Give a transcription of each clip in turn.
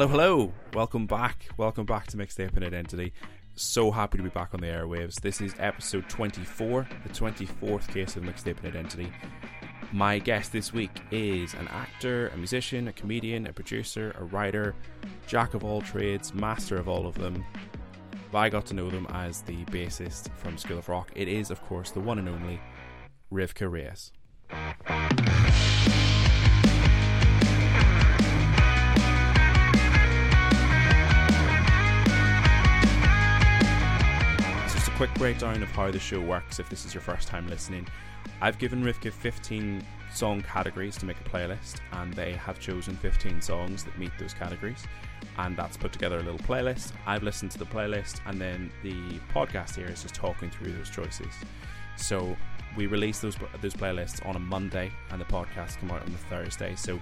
Hello, hello. Welcome back. Welcome back to Mixtaping Identity. So happy to be back on the airwaves. This is episode 24, the 24th case of Mixtaping Identity. My guest this week is an actor, a musician, a comedian, a producer, a writer, jack of all trades, master of all of them. I got to know them as the bassist from School of Rock. It is, of course, the one and only Rivkah Reyes. Quick breakdown of how the show works if this is your first time listening. I've given Rivkah 15 song categories to make a playlist, and they have chosen 15 songs that meet those categories. And that's put together a little playlist. I've listened to the playlist, and then the podcast here is just talking through those choices. So we release those those playlists on a Monday, and the podcast come out on the Thursday. So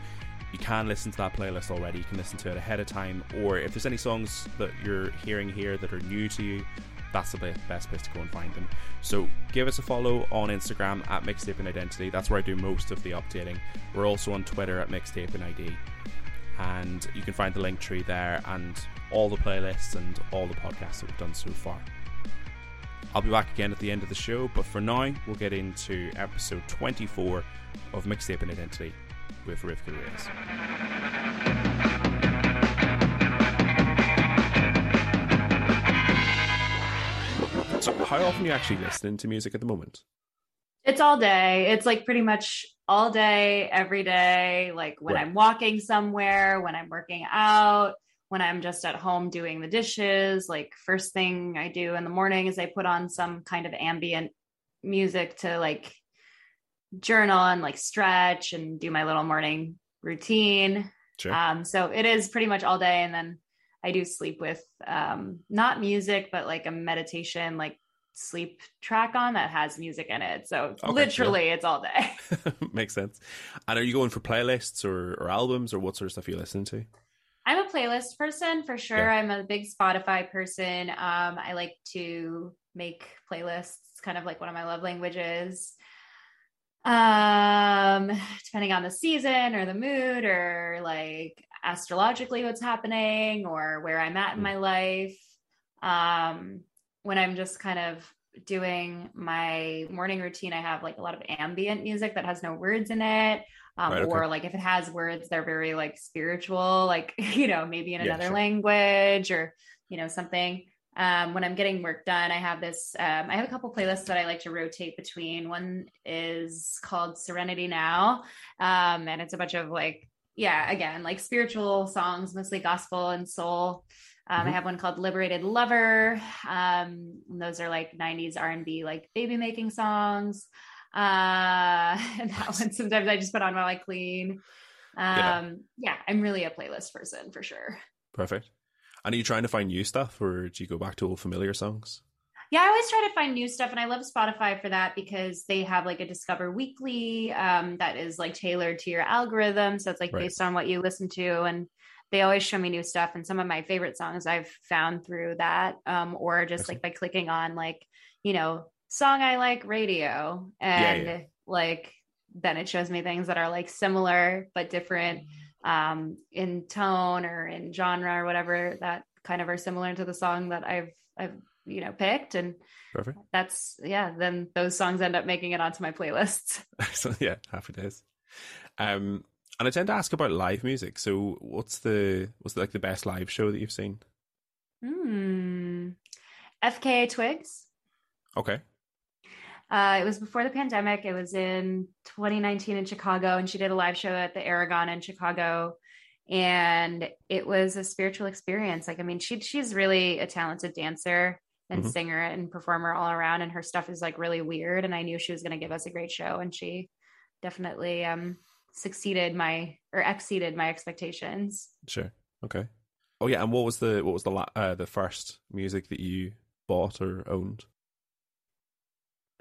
you can listen to that playlist already. You can listen to it ahead of time, or if there's any songs that you're hearing here that are new to you, that's the best place to go and find them. So give us a follow on Instagram at Mixtaping Identity. That's where I do most of the updating. We're also on Twitter at Mixtape and ID. And you can find the link tree there and all the playlists and all the podcasts that we've done so far. I'll be back again at the end of the show, but for now, we'll get into episode 24 of Mixtaping Identity with Rivkah Reyes. So, how often are you actually listening to music at the moment? It's all day. It's like pretty much all day, every day. Like when Right. I'm walking somewhere, when I'm working out, when I'm just at home doing the dishes. Like first thing I do in the morning is I put on some kind of ambient music to like journal and like stretch and do my little morning routine. Sure. Um, so it is pretty much all day. And then I do sleep with um, not music, but like a meditation, like sleep track on that has music in it. So Okay, literally it's all day. Makes sense. And are you going for playlists or, or albums or what sort of stuff are you listening to? I'm a playlist person for sure. Yeah. I'm a big Spotify person. Um, I like to make playlists, kind of like one of my love languages. Um, depending on the season or the mood or like astrologically what's happening or where I'm at in Mm. my life. Um, when I'm just kind of doing my morning routine, I have like a lot of ambient music that has no words in it. Um, Right, okay. or like if it has words, they're very like spiritual, like, you know, maybe in Yeah, another sure. language or, you know, something. Um, when I'm getting work done, I have this, um, I have a couple playlists that I like to rotate between. One is called Serenity Now. Um, and it's a bunch of like, yeah, again, like spiritual songs, mostly gospel and soul. Um, I Mhm. have one called Liberated Lover. Um, and those are like 90s R&B, like baby making songs. Uh, and that one sometimes I just put on while I clean. Yeah. Um, yeah, I'm really a playlist person for sure. Perfect. And are you trying to find new stuff or do you go back to old familiar songs? Yeah, I always try to find new stuff, and I love Spotify for that because they have like a Discover Weekly um, that is like tailored to your algorithm. So it's like Right. based on what you listen to, and they always show me new stuff. And some of my favorite songs I've found through that, um, or just like by clicking on like you know song I like radio, and yeah. like then it shows me things that are like similar but different um, in tone or in genre or whatever that kind of are similar to the song that I've I've you know picked and Perfect. that's yeah then those songs end up making it onto my playlists so yeah, happy days. Um, and I tend to ask about live music. So what's the what's like the best live show that you've seen? hmm. fka twigs Okay. Uh, it was before the pandemic it was in 2019 in chicago and she did a live show at the aragon in chicago and it was a spiritual experience like i mean she she's really a talented dancer and Mhm. singer and performer all around and her stuff is like really weird and i knew she was going to give us a great show and she definitely um succeeded my or exceeded my expectations Sure. Okay. Oh yeah, and what was the what was the la- uh, the first music that you bought or owned?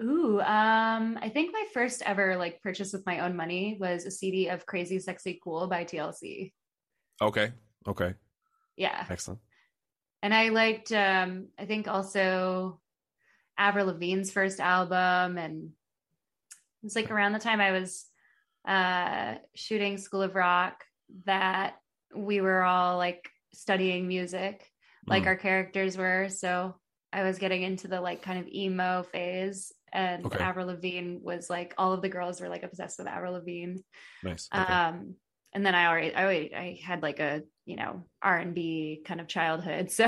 Ooh um i think my first ever like purchase with my own money was a cd of crazy sexy cool by tlc Okay. Okay. yeah Excellent. and I liked um I think also Avril Lavigne's first album and it was like around the time I was uh shooting School of Rock that we were all like studying music like Mm. our characters were. So I was getting into the like kind of emo phase, and Okay. Avril Lavigne was like all of the girls were like obsessed with Avril Lavigne. Nice. Okay. Um, and then I already, I already, I had like a you know R and B kind of childhood, so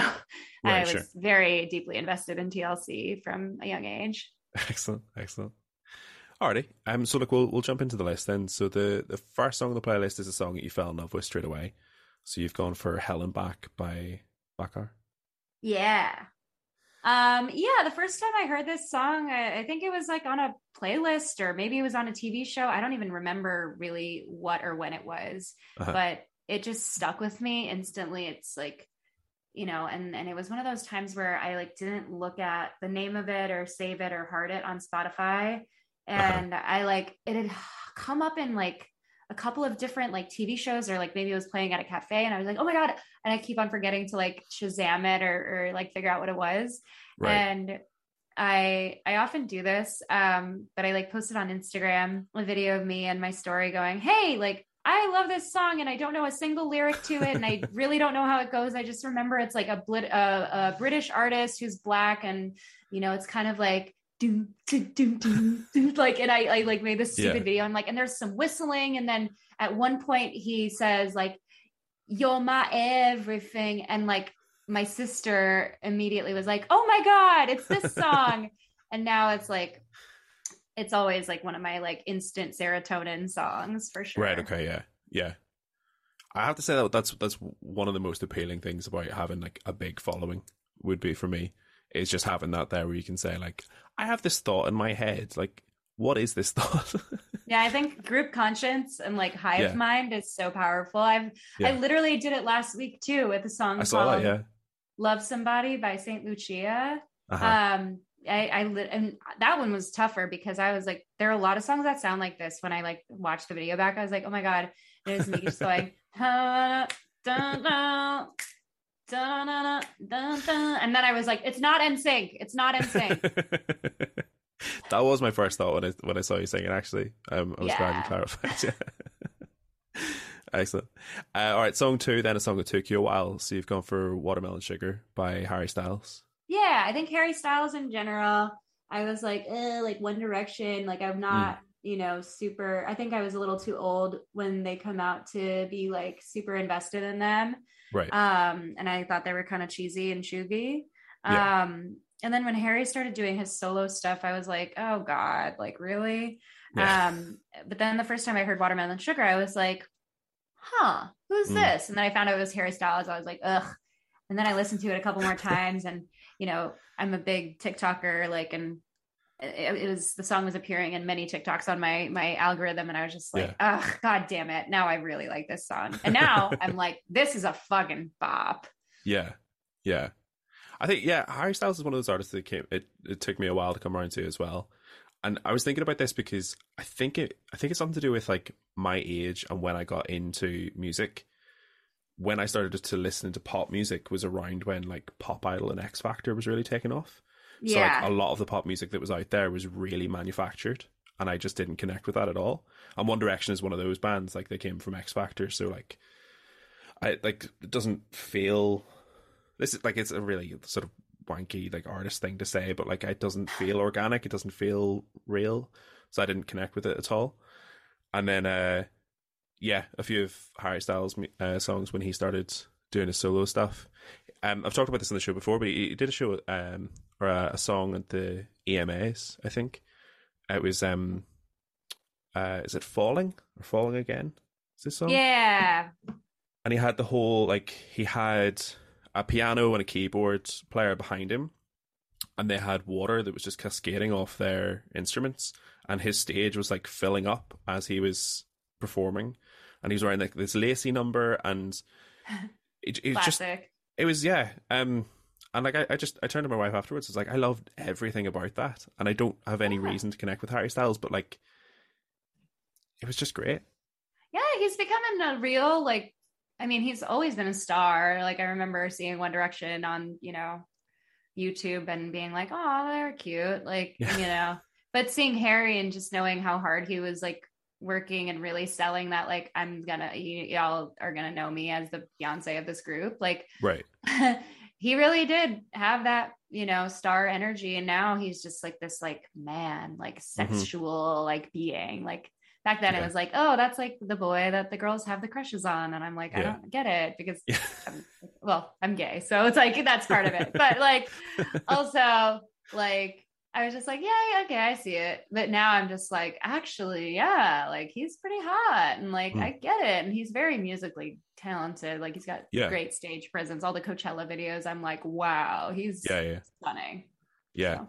I was sure. very deeply invested in TLC from a young age. Excellent, excellent. Alrighty. Um, so look, we'll we'll jump into the list then. So the the first song on the playlist is a song that you fell in love with straight away. So you've gone for Hell N Back by Bakar. Yeah. Um, yeah, the first time I heard this song, I, I think it was like on a playlist or maybe it was on a TV show. I don't even remember really what or when it was, Uh-huh. but it just stuck with me instantly. It's like, you know, and and it was one of those times where I like didn't look at the name of it or save it or heart it on Spotify. And I like it had come up in like a couple of different like TV shows or like maybe it was playing at a cafe and I was like, oh my God. And I keep on forgetting to like Shazam it or, or like figure out what it was. Right. And I I often do this. Um, but I like posted on Instagram a video of me and my story going, Hey, like I love this song and I don't know a single lyric to it and I really don't know how it goes. I just remember it's like a, Blit- a, a British artist who's black and you know it's kind of like doom, doom, doom, doom, doom, like and I, I like made this stupid Yeah. video and like and there's some whistling and then at one point he says like you're my everything and like my sister immediately was like oh my god it's this song and now it's like it's always like one of my like instant serotonin songs for sure Right. Okay. Yeah. Yeah. I have to say that that's that's one of the most appealing things about having like a big following would be for me is just having that there where you can say like I have this thought in my head like what is this thought? Yeah, I think group conscience and like hive Yeah. mind is so powerful. I've I literally did it last week too with a song I saw that. Yeah. "Love Somebody" by Saint Lucia. Uh-huh. Um, I I lit and that one was tougher because I was like, there are a lot of songs that sound like this. When I like watched the video back, I was like, oh my god, it is me just going, "Ha, dun, dun, dun, dun, dun, dun," and then I was like, it's not NSYNC. It's not NSYNC. that was my first thought when I when I saw you singing. Actually, um, I was glad you Yeah. clarified. Yeah. Excellent. Uh, all right, song two. Then a song that took you a while. So you've gone for "Watermelon Sugar" by Harry Styles. yeah, I think Harry Styles in general, I was like, eh, like One Direction, like I'm not, you know, super. I think I was a little too old when they come out to be like super invested in them. Right. Um, and I thought they were kind of cheesy and chuggy. Yeah. Um, and then when Harry started doing his solo stuff, I was like, oh God, like really? Yeah. Um, but then the first time I heard Watermelon Sugar, I was like, huh, who's Mm. this? And then I found out it was Harry Styles. I was like, ugh. And then I listened to it a couple more times, and you know, I'm a big TikToker, like, and it, it was the song was appearing in many TikToks on my my algorithm, and I was just like, ugh, god damn it! Now I really like this song, and now I'm like, this is a fucking bop. Yeah, yeah. I think yeah, Harry Styles is one of those artists that came. It it took me a while to come around to as well. And I was thinking about this because I think it I think it's something to do with like my age and when I got into music. When I started to listen to pop music was around when like Pop Idol and X Factor was really taking off. So Yeah, like a lot of the pop music that was out there was really manufactured, and I just didn't connect with that at all. And One Direction is one of those bands. Like they came from X Factor, so like, I like it doesn't feel. This is like it's a really sort of wanky like artist thing to say, but like it doesn't feel organic. It doesn't feel real, so I didn't connect with it at all. And then, uh yeah, a few of Harry Styles' uh, songs when he started doing his solo stuff. Um, I've talked about this on the show before, but he, he did a show um, or a, a song at the EMAs. I think it was. Um, uh, is it falling or falling again? Is this song? yeah, And he had the whole like he had a piano and a keyboard player behind him, and they had water that was just cascading off their instruments, and his stage was like filling up as he was performing, and he was wearing like this lacy number, and it, it was just it was yeah um and like I, I just i turned to my wife afterwards it's like i loved everything about that and i don't have any Yeah. reason to connect with harry styles but like it was just great yeah, he's becoming a real like. I mean, he's always been a star. Like I remember seeing One Direction on you know YouTube and being like, oh, they're cute, like Yeah. you know. But seeing Harry and just knowing how hard he was like working and really selling that like I'm gonna y- y'all are gonna know me as the Beyonce of this group. Like Right. he really did have that, you know, star energy. And now he's just like this like man, like mm-hmm. sexual like being. Like back then Yeah. it was like, oh, that's like the boy that the girls have the crushes on. And I'm like, I don't get it because Yeah. I'm, well, I'm gay. So it's like that's part of it. But like also like I was just like, yeah, yeah, okay, I see it. But now I'm just like, actually, yeah, like he's pretty hot and like Hmm. I get it. And he's very musically talented. Like he's got Yeah. great stage presence. All the Coachella videos, I'm like, wow, he's yeah, yeah, stunning. yeah, So,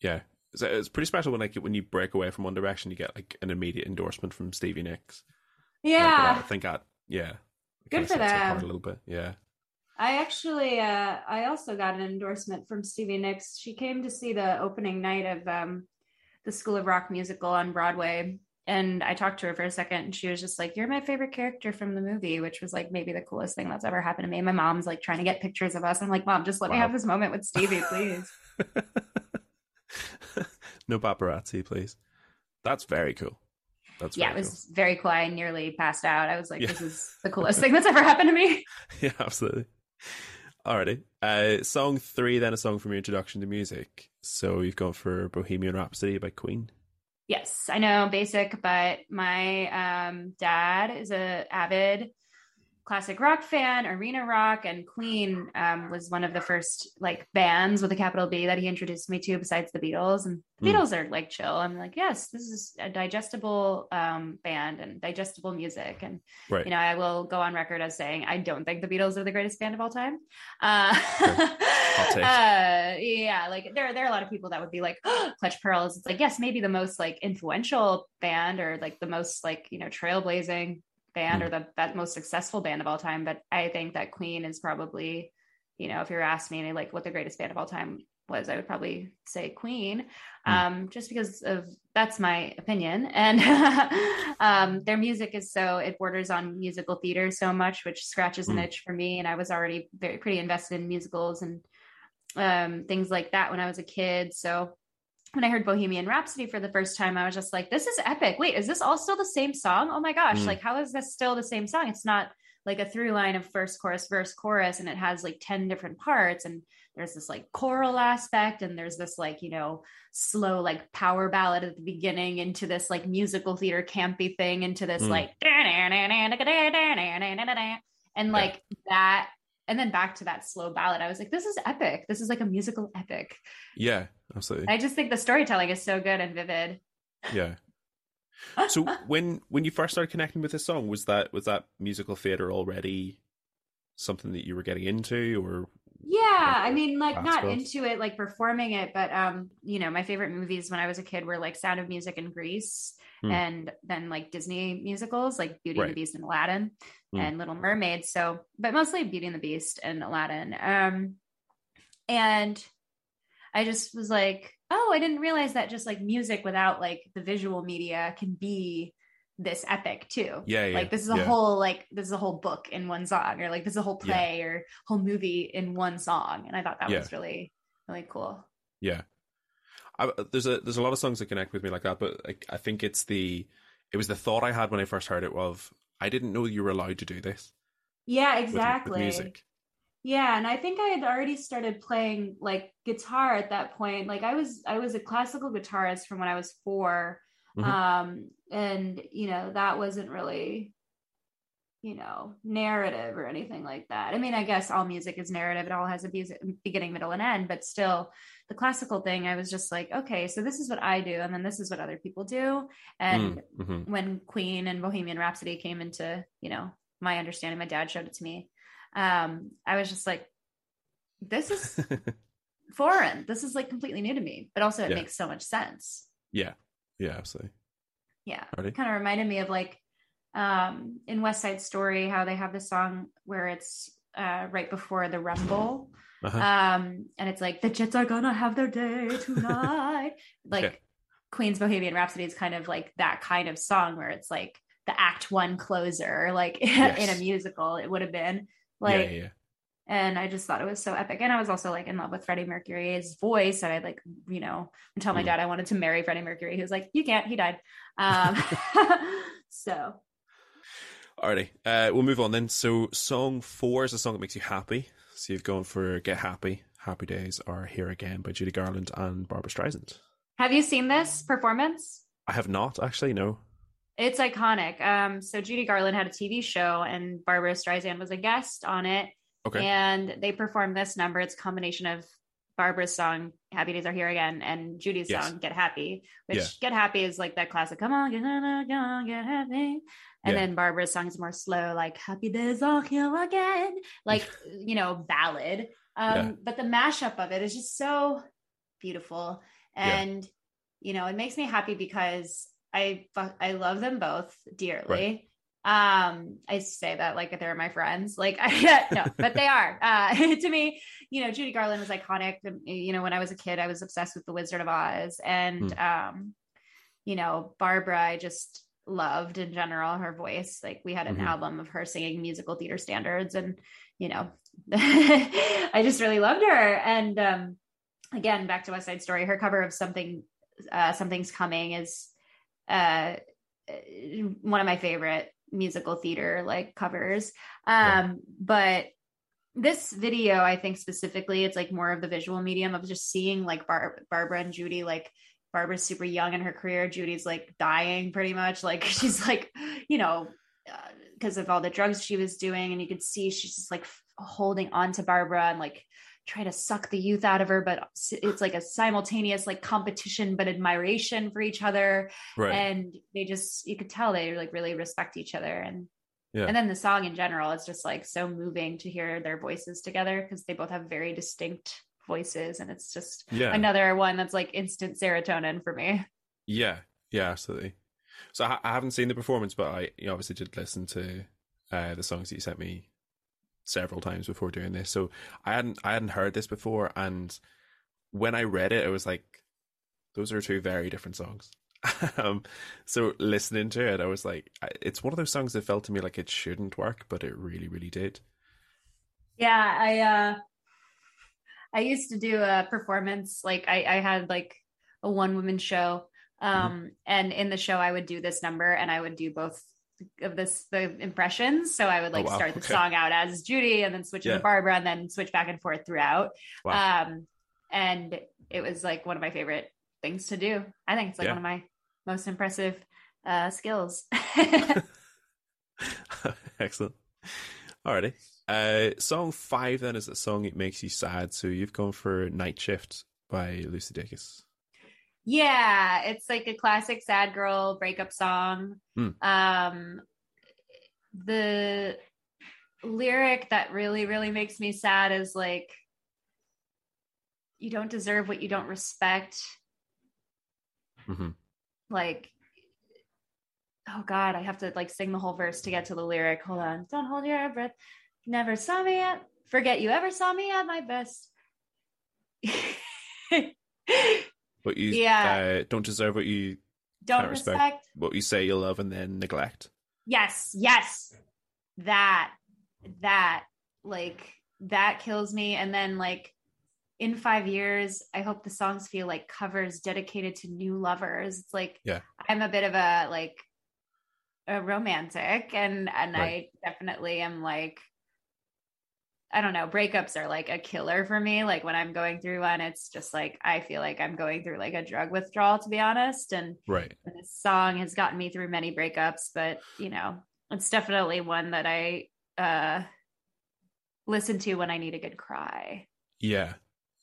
yeah. So it's pretty special when like when you break away from One Direction, you get like an immediate endorsement from Stevie Nicks. Like, yeah. I think that yeah. it Good for sets it apart them. a little bit. Yeah. I actually, uh, I also got an endorsement from Stevie Nicks. She came to see the opening night of um, the School of Rock musical on Broadway. And I talked to her for a second, and she was just like, You're my favorite character from the movie, which was like maybe the coolest thing that's ever happened to me. My mom's like trying to get pictures of us. I'm like, Mom, just let me have this moment with Stevie, please. no paparazzi, please. That's very cool. That's yeah, it was very cool. I nearly passed out. I was like, Yeah. This is the coolest thing that's ever happened to me. Yeah, absolutely. Alrighty. Uh, song three, then a song from your introduction to music. So you've gone for Bohemian Rhapsody by Queen. Yes, I know basic, but my um, dad is a avid classic rock fan, arena rock, and Queen um, was one of the first like bands with a capital B that he introduced me to, besides the Beatles. And the Hmm. Beatles are like chill. I'm like, yes, this is a digestible um, band and digestible music. And Right. you know, I will go on record as saying I don't think the Beatles are the greatest band of all time. Uh, take. uh, yeah, like there, there are a lot of people that would be like Clutch Pearls. It's like yes, maybe the most like influential band or like the most like you know trailblazing band Hmm. or the that most successful band of all time. But I think that Queen is probably, you know, if you're asking me like what the greatest band of all time was, I would probably say Queen, Hmm. um, just because of that's my opinion. And um, their music is so it borders on musical theater so much, which scratches an Hmm. itch for me. And I was already very pretty invested in musicals and um, things like that when I was a kid. So when I heard Bohemian Rhapsody for the first time, I was just like, this is epic. Wait, is this all still the same song? Oh my gosh, Mm. like, how is this still the same song? It's not like a through line of first chorus, verse, chorus, and it has like 10 different parts. And there's this like choral aspect, and there's this like, you know, slow like power ballad at the beginning into this like musical theater campy thing, into this Mm. like, and like that. And then back to that slow ballad. I was like, this is epic. This is like a musical epic. Yeah, absolutely. I just think the storytelling is so good and vivid. Yeah. So when when you first started connecting with this song, was that was that musical theater already something that you were getting into, or Yeah, I mean, like not into it, like performing it, but um, you know, my favorite movies when I was a kid were like Sound of Music and Grease, Hmm. and then like Disney musicals like Beauty and the Beast and Aladdin, Hmm. and Little Mermaid. So, but mostly Beauty and the Beast and Aladdin. Um, and I just was like, oh, I didn't realize that just like music without like the visual media can be this epic too. yeah, yeah, like this is a yeah. whole like this is a whole book in one song or like this is a whole Yeah. play or whole movie in one song and i thought that Yeah. was really really cool Yeah, I, uh, there's a there's a lot of songs that connect with me like that, but like, I think it's the it was the thought I had when I first heard it of I didn't know you were allowed to do this yeah with- exactly with, music. yeah and i think i had already started playing like guitar at that point like i was i was a classical guitarist from when i was 4 Mhm. um and you know that wasn't really you know narrative or anything like that i mean i guess all music is narrative it all has a music, beginning middle and end but still the classical thing i was just like okay so this is what i do and then this is what other people do and Mm, mhm. when queen and bohemian rhapsody came into you know my understanding my dad showed it to me um i was just like this is foreign this is like completely new to me but also it Yeah. makes so much sense yeah, yeah, absolutely. yeah it kind of reminded me of like um in west side story how they have the song where it's uh right before the rumble Uh-huh. um and it's like the jets are gonna have their day tonight like Okay. queen's bohemian rhapsody is kind of like that kind of song where it's like the act one closer like in a musical it would have been yeah, like yeah, yeah. And I just thought it was so epic. And I was also like in love with Freddie Mercury's voice, and I like you know tell my mm. dad I wanted to marry Freddie Mercury. He was like, "You can't. He died." Um, so. Alrighty, uh, we'll move on then. So, song four is a song that makes you happy. So you've gone for "Get Happy." Happy Days are here again by Judy Garland and Barbra Streisand. Have you seen this performance? I have not actually. No. It's iconic. Um, so Judy Garland had a TV show, and Barbra Streisand was a guest on it Okay. And they performed this number. It's a combination of Barbra's song "Happy Days Are Here Again" and Judy's yes. song "Get Happy," which yeah. "Get Happy" is like that classic. Come on, get on, get on, get happy. And yeah. then Barbra's song is more slow, like "Happy Days Are Here Again," like you know, ballad. Um, yeah. But the mashup of it is just so beautiful, and you know, it makes me happy because I I love them both dearly. Right um i say that like they're my friends. Like I, no but they are. Uh to me you know judy garland was iconic. You know when i was a kid i was obsessed with the wizard of oz. And mm. um you know barbra i just loved in general her voice. Like we had an mm-hmm. album of her singing musical theater standards and you know i just really loved her. And um again back to west side story her cover of something uh something's coming is uh one of my favorite musical theater like covers. Um, yeah. but this video, I think specifically, it's like more of the visual medium of just seeing like Bar- Barbra and Judy, like Barbra's super young in her career. Judy's like dying pretty much. Like she's like, you know, because uh, of all the drugs she was doing. And you could see she's just like f- holding on to Barbara and like trying to suck the youth out of her but it's like a simultaneous like competition but admiration for each other right. and they just you could tell they like really respect each other and yeah. and then the song in general is just like so moving to hear their voices together because they both have very distinct voices and it's just yeah. another one that's like instant serotonin for me yeah yeah absolutely so i, I haven't seen the performance but i you obviously did listen to uh, the songs that you sent me several times before doing this. So I hadn't I hadn't heard this before, and when I read it, I was like, those are two very different songs. um, so listening to it, I was like, it's one of those songs that felt to me like it shouldn't work, but it really, really did. Yeah, I uh, I used to do a performance like I, I had like a one woman show, mm-hmm. um, and in the show I would do this number, and I would do both of this the impressions. So I would like oh, wow. start the okay. song out as Judy and then switch yeah. to Barbra and then switch back and forth throughout. Wow. Um, and it was like one of my favorite things to do. I think it's like yeah. one of my most impressive uh, skills. Excellent. Alrighty. Uh, song five then is a song it makes you sad. So you've gone for Night Shift by Lucy Dacus. Yeah, it's like a classic sad girl breakup song. Mm. Um the lyric that really really makes me sad is like you don't deserve what you don't respect. Mm-hmm. Like oh god, I have to like sing the whole verse to get to the lyric. Hold on. Don't hold your breath. Never saw me at forget you ever saw me at my best. What you yeah. Uh, don't deserve what you don't respect, respect. What you say you love and then neglect. Yes, yes. That that like that kills me. And then like in five years, I hope the songs feel like covers dedicated to new lovers. It's like yeah. I'm a bit of a like a romantic and and right. I definitely am like I don't know, breakups are like a killer for me. Like when I'm going through one, it's just like I feel like I'm going through like a drug withdrawal, to be honest. And, right. and this song has gotten me through many breakups, but you know, it's definitely one that I uh listen to when I need a good cry. Yeah.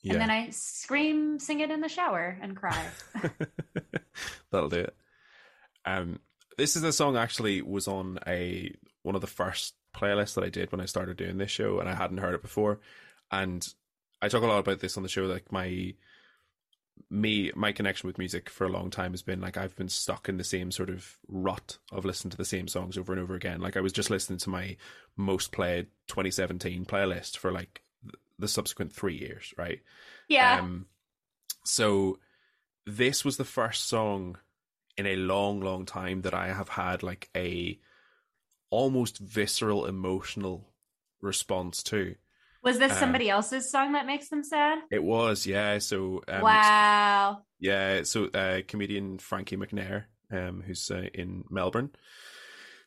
Yeah. And then I scream, sing it in the shower, and cry. That'll do it. Um, this is a song actually was on a one of the first playlist that I did when I started doing this show, and I hadn't heard it before. And I talk a lot about this on the show. Like my me, my connection with music for a long time has been like I've been stuck in the same sort of rut of listening to the same songs over and over again. Like I was just listening to my most played 2017 playlist for like the subsequent three years, right? Yeah. Um, so this was the first song in a long, long time that I have had like a almost visceral emotional response to. Was this uh, somebody else's song that makes them sad? It was, yeah. So um, wow, yeah. So uh, comedian Frankie McNair, um, who's uh, in Melbourne,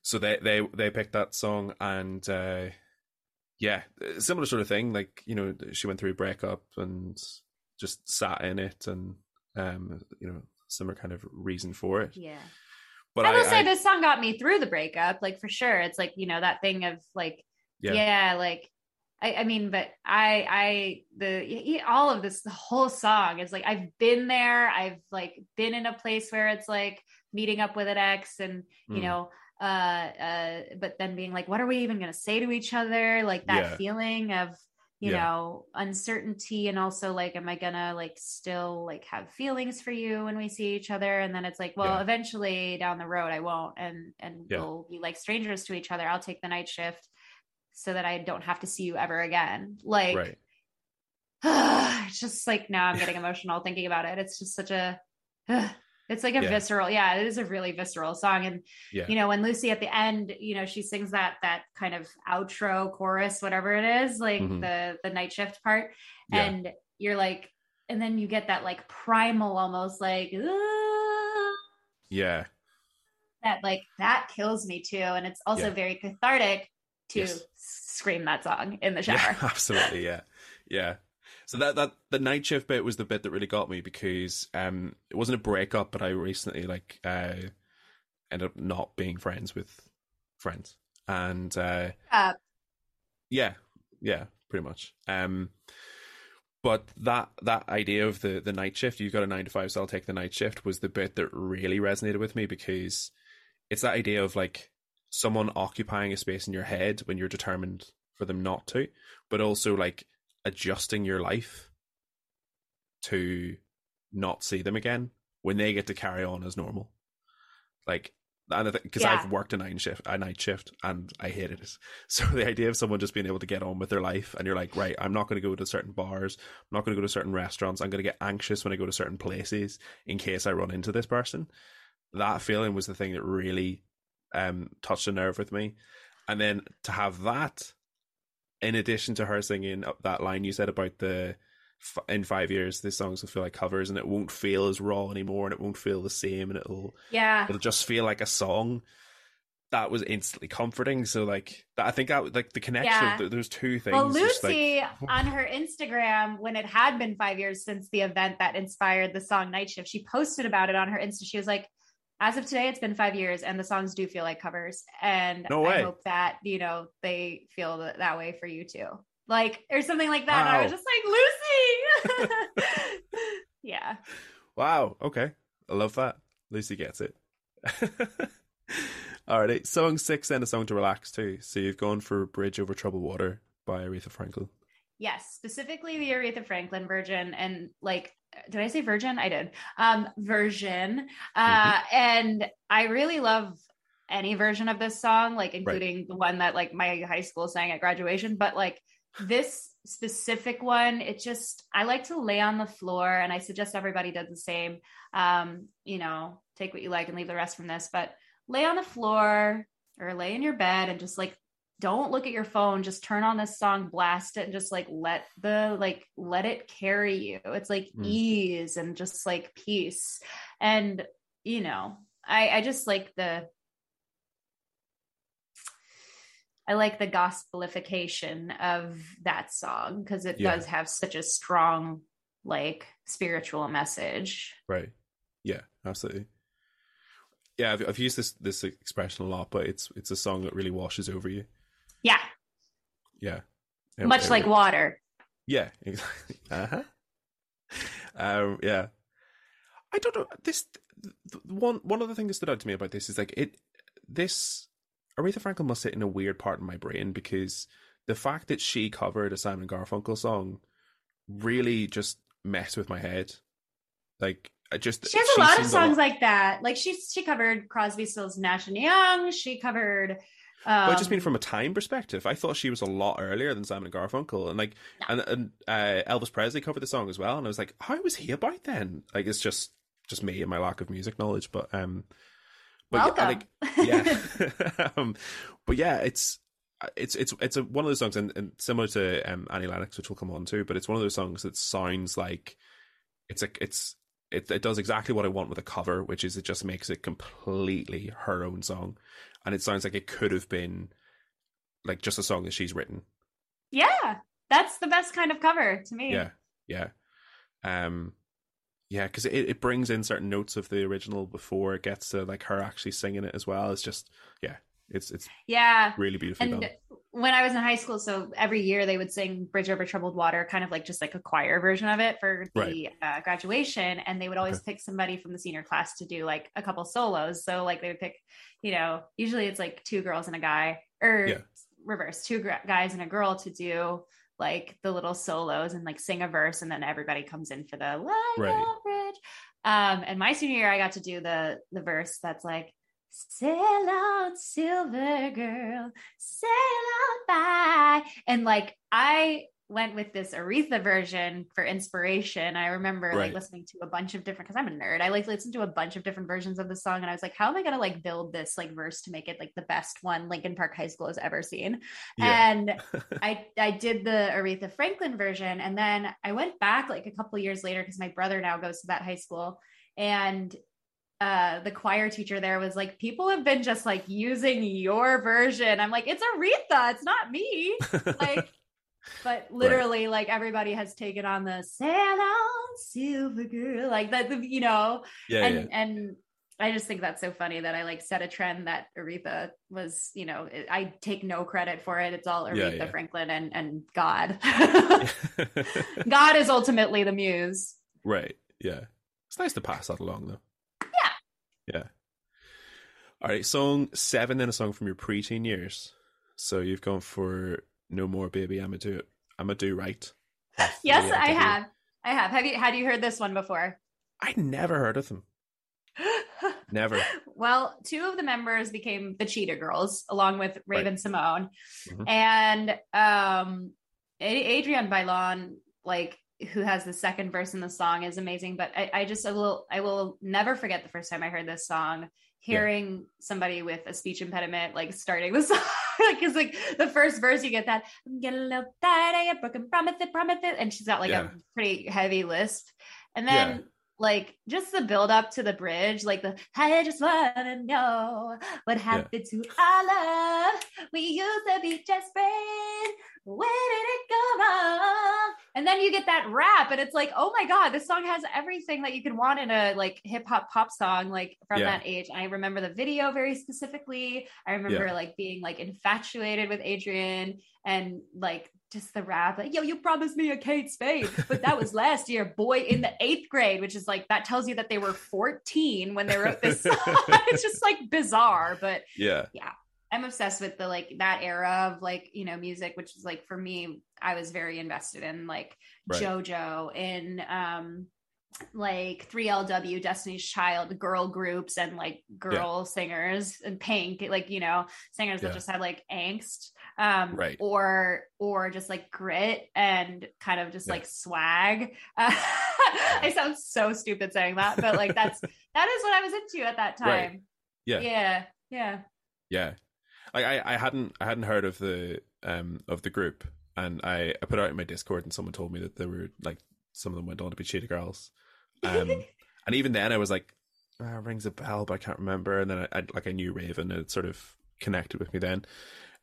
so they they they picked that song and uh, yeah, similar sort of thing. Like you know, she went through a breakup and just sat in it, and um, you know, similar kind of reason for it. Yeah. But I will I, say I, this song got me through the breakup, like for sure. It's like you know that thing of like, yeah, yeah like I, I, mean, but I, I, the all of this, the whole song is like I've been there. I've like been in a place where it's like meeting up with an ex, and you mm. know, uh, uh, but then being like, what are we even going to say to each other? Like that yeah. feeling of you yeah. know uncertainty and also like am i gonna like still like have feelings for you when we see each other and then it's like well yeah. eventually down the road i won't and and yeah. we'll be like strangers to each other i'll take the night shift so that i don't have to see you ever again like right. it's just like now i'm getting emotional thinking about it it's just such a it's like a yeah. visceral, yeah, it is a really visceral song. And yeah. you know, when Lucy at the end, you know, she sings that that kind of outro chorus, whatever it is, like mm-hmm. the the night shift part, yeah. and you're like, and then you get that like primal almost like yeah that like that kills me too and it's also very cathartic to yes. scream that song in the shower absolutely yeah yeah so that that the night shift bit was the bit that really got me because um it wasn't a breakup, but I recently like uh ended up not being friends with friends, and uh, uh yeah, yeah, pretty much. Um, but that that idea of the the night shift, you've got a nine to five, so I'll take the night shift, was the bit that really resonated with me because it's that idea of like someone occupying a space in your head when you're determined for them not to, but also like adjusting your life to not see them again when they get to carry on as normal. Like, and because yeah. I've worked a night shift, a night shift, and I hated it. So the idea of someone just being able to get on with their life, and you're like, right, I'm not going to go to certain bars, I'm not going to go to certain restaurants, I'm going to get anxious when I go to certain places in case I run into this person. That feeling was the thing that really um, touched a nerve with me, and then to have that in addition to her singing that line you said about the in five years the songs will feel like covers and it won't feel as raw anymore and it won't feel the same and it'll yeah. it'll just feel like a song. That was instantly comforting. So like i think that like the connection yeah. those two things well lucy like, on her instagram when it had been five years since the event that inspired the song night shift she posted about it on her insta. She was like as of today, it's been five years, and the songs do feel like covers. And no I hope that you know they feel that, that way for you too, like or something like that. Wow. I was just like Lucy. yeah. Wow. Okay, I love that. Lucy gets it. Alrighty, song six and a song to relax too. So you've gone for "Bridge Over Troubled Water" by Aretha Franklin. Yes, specifically the Aretha Franklin version, and like did I say virgin? I did. Um, version. Uh, mm-hmm. and I really love any version of this song, like including right. the one that like my high school sang at graduation. But like this specific one, it just I like to lay on the floor, and I suggest everybody does the same. Um, you know, take what you like and leave the rest from this, but lay on the floor or lay in your bed and just like don't look at your phone just turn on this song blast it and just like let the like let it carry you it's like mm. ease and just like peace and you know i i just like the I like the gospelification of that song because it yeah. does have such a strong, like, spiritual message. Right. Yeah, absolutely. Yeah, I've, I've used this this expression a lot, but it's it's a song that really washes over you. Yeah. Yeah. Much like water. Yeah. Exactly. Uh-huh. Um, yeah. I don't know. This one one other thing that stood out to me about this is like it this Aretha Franklin must sit in a weird part in my brain because the fact that she covered a Simon Garfunkel song really just messed with my head. Like I just she has a lot of songs lot... like that. Like she she covered Crosby, Stills, Nash and Young. She covered um, but I just mean from a time perspective, I thought she was a lot earlier than Simon Garfunkel, and like, and, and uh, Elvis Presley covered the song as well, and I was like, how was he about then? Like, it's just just me and my lack of music knowledge, but um, but Welcome. yeah, like, yeah, um, but yeah, it's it's it's it's a, one of those songs, and, and similar to um, Annie Lennox, which we'll come on to, but it's one of those songs that sounds like it's a it's it, it does exactly what I want with a cover, which is it just makes it completely her own song, and it sounds like it could have been like just a song that she's written. Yeah, that's the best kind of cover to me. Yeah, yeah, um, yeah, because it, it brings in certain notes of the original before it gets to like her actually singing it as well. It's just yeah, it's it's yeah really beautifully and done. When I was in high school, so every year they would sing "Bridge Over Troubled Water," kind of like just like a choir version of it for the Right. uh, graduation, and they would always Okay. pick somebody from the senior class to do like a couple solos. So like they would pick, you know, usually it's like two girls and a guy, or Yeah. reverse, two gr- guys and a girl to do like the little solos and like sing a verse, and then everybody comes in for the "Light Right. Bridge." Um, and my senior year, I got to do the the verse that's like. Sail out, silver girl, sail out by. And like I went with this Aretha version for inspiration. I remember Right. like listening to a bunch of different because I'm a nerd. I like listened to a bunch of different versions of the song, and I was like, how am I gonna like build this like verse to make it like the best one Lincoln Park High School has ever seen? Yeah. And I I did the Aretha Franklin version, and then I went back like a couple years later because my brother now goes to that high school, and uh the choir teacher there was like people have been just like using your version i'm like it's aretha it's not me like but literally like everybody has taken on the sail on silver girl like that you know yeah, and yeah. and I just think that's so funny that I like set a trend that Aretha was, you know, I take no credit for it. It's all Aretha yeah. Franklin and and God. God is ultimately the muse. right. Yeah. It's nice to pass that along though. Yeah. All right, song seven, then a song from your preteen years. So you've gone for "No More, Baby, I'ma Do It, I'ma Do Right." Yes, I have. I have. Have you had you heard this one before? I never heard of them. Never. well, two of the members became the Cheetah Girls, along with Raven-Symoné, Mhm. and um, A- Adrienne Bailon, like who has the second verse in the song, is amazing. But I, I just I will I will never forget the first time I heard this song. Hearing somebody with a speech impediment like starting the song, like because like the first verse you get that I'm getting a little tired, I get broken, promise it, promise it, and she's got like Yeah. a pretty heavy lisp, and then Yeah. like just the build up to the bridge, like the I just wanna know what happened to our love. We used to be just friends. Where did it go wrong? And then you get that rap, and it's like, oh my god, this song has everything that you could want in a like hip hop pop song, like from Yeah. that age. I remember the video very specifically. I remember Yeah. like being like infatuated with Adrienne and like just the rap, like, yo, you promised me a Kate Spade, but that was last year, boy, in the eighth grade, which is like that tells you that they were 14 when they wrote this song. it's just like bizarre, but yeah, Yeah. I'm obsessed with the like that era of like, you know, music, which is like for me, I was very invested in like Right. JoJo in um like 3LW, Destiny's Child, girl groups and like girl singers and pink, like, you know, singers Yeah. that just had like angst. Um Right. or or just like grit and kind of just Yeah. like swag. Uh, I sound so stupid saying that, but like that's that is what I was into at that Right. time. Yeah. Yeah. Yeah. Yeah. Like I, I hadn't I hadn't heard of the um of the group and I, I put it out in my Discord and someone told me that there were like some of them went on to be Cheetah Girls. Um and even then I was like, ah, rings a bell, but I can't remember. And then I, I like I knew Raven and it sort of connected with me then.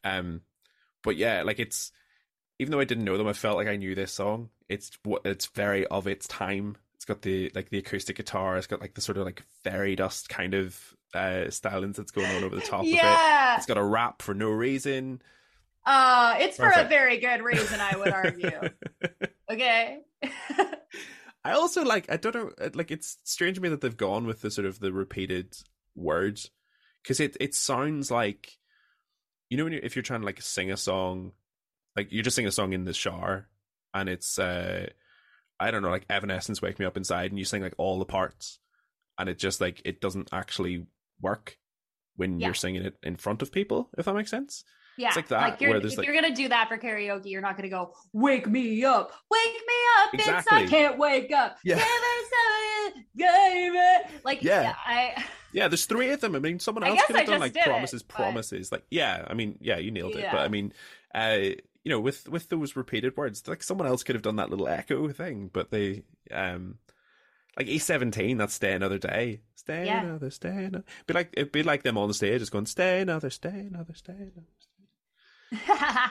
Um but yeah, like it's even though I didn't know them, I felt like I knew this song. It's what it's very of its time. It's got the like the acoustic guitar. It's got like the sort of like fairy dust kind of uh stylings that's going on over the top of it. yeah. It's got a rap for no reason. Uh, it's for a very good reason, I would argue. okay. I also like I don't know uh, like it's strange to me that they've gone with the sort of the repeated words because it it sounds like you know when you, if you're trying to like sing a song like you're just sing a song in the shower and it's uh I don't know like Evanescence wake me up inside and you sing like all the parts and it just like it doesn't actually work when Yeah. you're singing it in front of people if that makes sense Yeah. it's like that, you're, where there's, if like- you're gonna do that for karaoke, you're not gonna go, wake me up, wake me up. It's Exactly. I can't wake up. Yeah. Give me some, baby. Like Yeah. yeah, I Yeah, there's three of them. I mean, someone else could have done like did it, promises, but- promises. Like, yeah, I mean, yeah, you nailed it. But I mean, uh, you know, with with those repeated words, like someone else could have done that little echo thing, but they, um, like E17, that's stay another day, stay Yeah. another, stay another. Be like it'd be like them on the stage, just going stay another, stay another, stay another.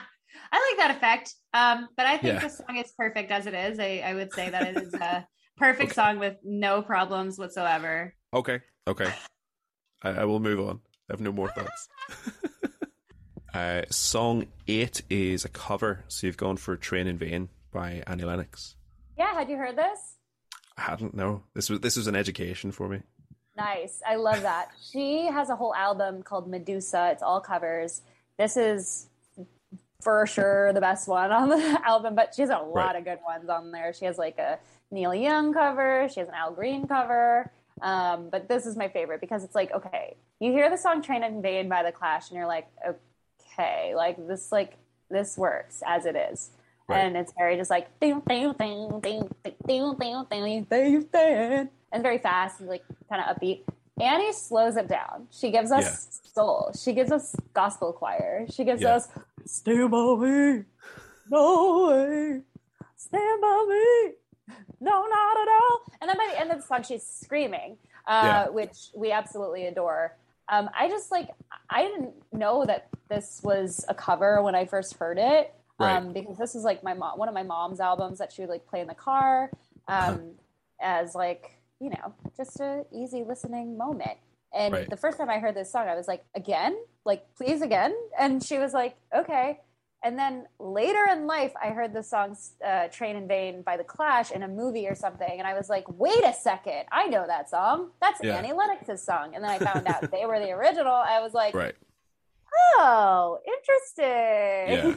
I like that effect. Um, but I think Yeah. the song is perfect as it is. I, I would say that it is a perfect song with no problems whatsoever. Okay, okay, I, I will move on. I have no more thoughts. uh, song eight is a cover, so you've gone for "Train in Vain" by Annie Lennox. Yeah, had you heard this? I hadn't. No, this was this was an education for me. Nice. I love that. She has a whole album called Medusa. It's all covers. This is for sure the best one on the album, but she has a lot Right. of good ones on there. She has like a Neil Young cover, she has an Al Green cover. Um, but this is my favorite because it's like, okay, you hear the song Train in Vain by The Clash and you're like, okay, like this, like, this works as it is. Right. And it's very just like, ding, ding, ding, ding, ding, ding, ding, ding, ding, ding. and very fast and like kind of upbeat. Annie slows it down. She gives us Yeah. soul. She gives us gospel choir. She gives Yeah. us stand by me, no way, stand by me, no, not at all. And then by the end of the song, she's screaming, uh, Yeah. which we absolutely adore. Um, I just like I didn't know that this was a cover when I first heard it. Um, because this is like my mom, one of my mom's albums that she would like play in the car, um, as like you know just a easy listening moment. And Right. the first time I heard this song, I was like, again, like please again, and she was like, okay. And then later in life, I heard the song uh, "Train in Vain" by The Clash in a movie or something, and I was like, "Wait a second, I know that song. That's Yeah. Annie Lennox's song." And then I found out they were the original. I was like, Right. "Oh, interesting." Yeah.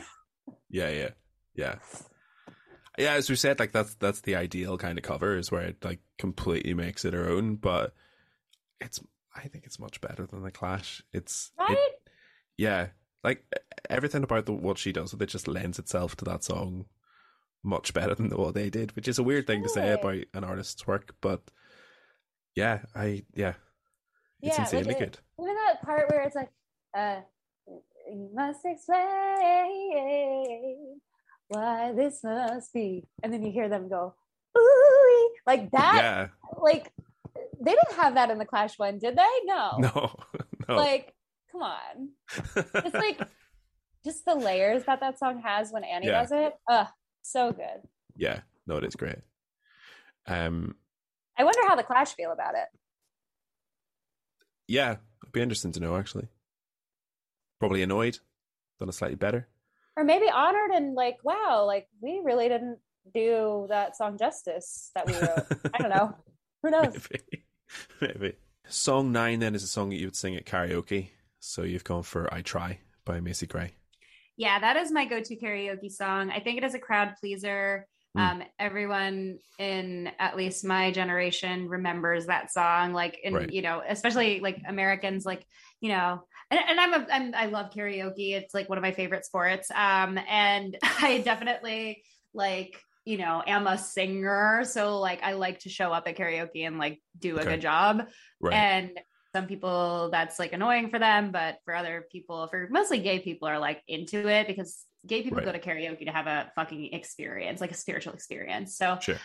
Yeah. Yeah. Yeah. Yeah. As we said, like that's that's the ideal kind of cover is where it like completely makes it her own, but it's I think it's much better than the Clash. It's it- Right? yeah, like everything about the, what she does with it just lends itself to that song much better than what they did, which is a weird thing to say about an artist's work, but yeah, I yeah, it's Yeah, insanely like it- good. Even that part where it's like, uh, you must explain why this must be. And then you hear them go, ooh, like that. Yeah, Like, they didn't have that in the Clash one, did they? No. no, no, Like, come on. It's like just the layers that that song has when Annie Yeah. does it. Ugh, so good. yeah, no, it is great. Um, I wonder how the Clash feel about it. yeah, it'd be interesting to know actually. Probably annoyed, done it slightly better. Or maybe honored and like, wow, like we really didn't do that song justice that we wrote. I don't know. Who knows? Maybe. Maybe. Song nine then is a song that you would sing at karaoke. So you've gone for I Try by Macy Gray. Yeah, that is my go-to karaoke song. I think it is a crowd pleaser. Mm. Um, everyone in at least my generation remembers that song. Like, and Right. you know, especially like Americans, like you know, and, and I'm a I'm, I love karaoke. It's like one of my favorite sports. Um, and I definitely like you know am a singer, so like I like to show up at karaoke and like do a Okay. good job. Right. And some people that's like annoying for them, but for other people, for mostly gay people, are like into it because gay people Right. go to karaoke to have a fucking experience, like a spiritual experience. So, Sure.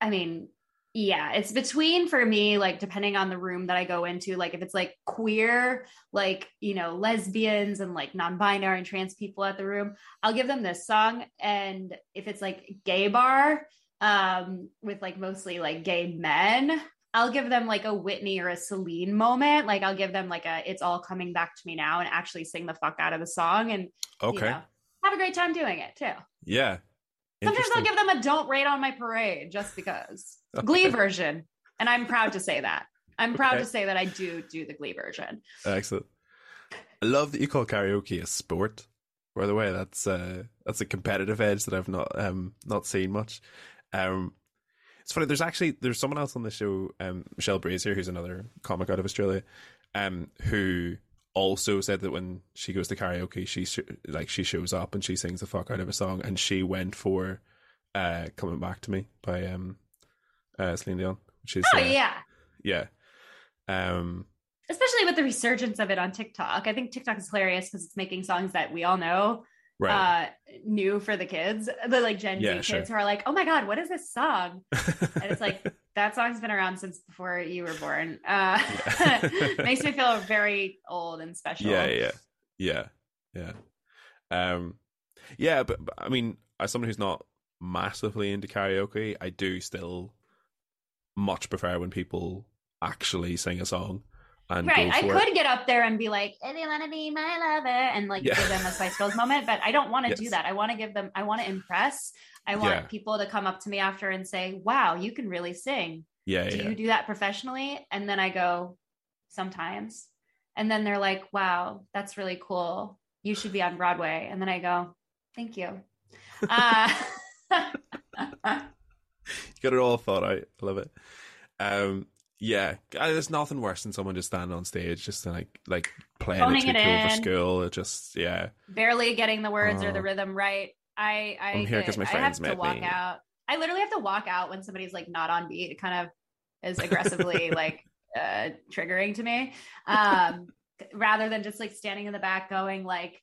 I mean, yeah, it's between for me, like depending on the room that I go into, like if it's like queer, like, you know, lesbians and like non binary and trans people at the room, I'll give them this song. And if it's like gay bar, um, with like mostly like gay men, I'll give them like a Whitney or a Celine moment. Like I'll give them like a it's all coming back to me now and actually sing the fuck out of the song and you Okay. know, have a great time doing it too. Yeah. Sometimes I'll give them a don't rate on my parade just because. Glee version. And I'm proud to say that. I'm proud Okay. to say that I do do the Glee version. Excellent. I love that you call karaoke a sport. By the way, that's uh, that's a competitive edge that I've not um not seen much. Um, it's funny. There's actually there's someone else on the show, um, Michelle Brasier, who's another comic out of Australia, um, who also said that when she goes to karaoke, she sh- like she shows up and she sings the fuck out of a song, and she went for uh "Coming Back to Me" by um uh Celine Dion, which is Oh uh, yeah. yeah. Um, especially with the resurgence of it on TikTok. I think TikTok is hilarious because it's making songs that we all know Right. uh new for the kids, the like Gen Yeah, Z sure. kids who are like, oh my god, what is this song? And it's like that song's been around since before you were born. Uh makes me feel very old and special. yeah, yeah, yeah, yeah. Um, yeah, but, but I mean, as someone who's not massively into karaoke, I do still much prefer when people actually sing a song Right. I could it. get up there and be like, if you want to be my lover, and like Yeah. give them a Spice Girls moment, but I don't want to do that. I want to give them, I want to impress. I want Yeah. people to come up to me after and say, wow, you can really sing. Yeah, Do yeah, you do that professionally? And then I go, sometimes. And then they're like, wow, that's really cool. You should be on Broadway. And then I go, thank you. Uh, you got it all thought out. I love it. Um, yeah, uh, there's nothing worse than someone just standing on stage, just like like playing Phoning it too it cool for school. It just yeah, barely getting the words or the Oh. rhythm right. I I, I'm here 'cause my I have to walk me. out. I literally have to walk out when somebody's like not on beat. It kind of is aggressively like uh triggering to me. Um rather than just like standing in the back going like